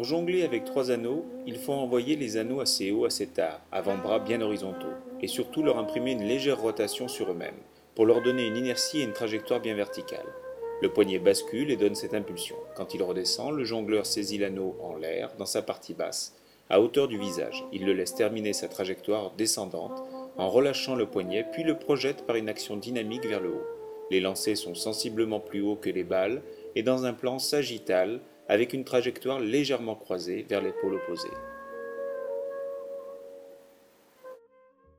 Pour jongler avec trois anneaux, il faut envoyer les anneaux assez haut assez tard, avant-bras bien horizontaux, et surtout leur imprimer une légère rotation sur eux-mêmes, pour leur donner une inertie et une trajectoire bien verticale. Le poignet bascule et donne cette impulsion. Quand il redescend, le jongleur saisit l'anneau en l'air, dans sa partie basse, à hauteur du visage. Il le laisse terminer sa trajectoire descendante en relâchant le poignet, puis le projette par une action dynamique vers le haut. Les lancers sont sensiblement plus hauts que les balles et dans un plan sagittal avec une trajectoire légèrement croisée vers les pôles opposés.